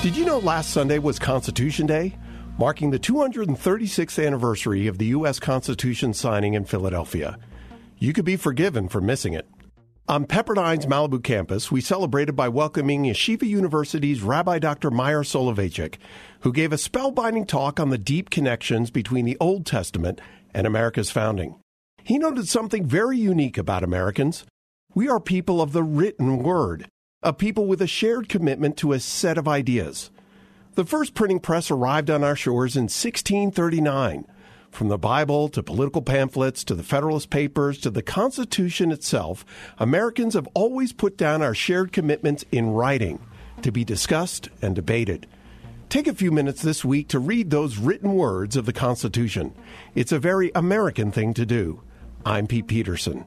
Did you know last Sunday was Constitution Day? Marking the 236th anniversary of the U.S. Constitution signing in Philadelphia. You could be forgiven for missing it. On Pepperdine's Malibu campus, we celebrated by welcoming Yeshiva University's Rabbi Dr. Meir Soloveichik, who gave a spellbinding talk on the deep connections between the Old Testament and America's founding. He noted something very unique about Americans. We are people of the written word a people with a shared commitment to a set of ideas. The first printing press arrived on our shores in 1639. From the Bible to political pamphlets to the Federalist Papers to the Constitution itself, Americans have always put down our shared commitments in writing to be discussed and debated. Take a few minutes this week to read those written words of the Constitution. It's a very American thing to do. I'm Pete Peterson.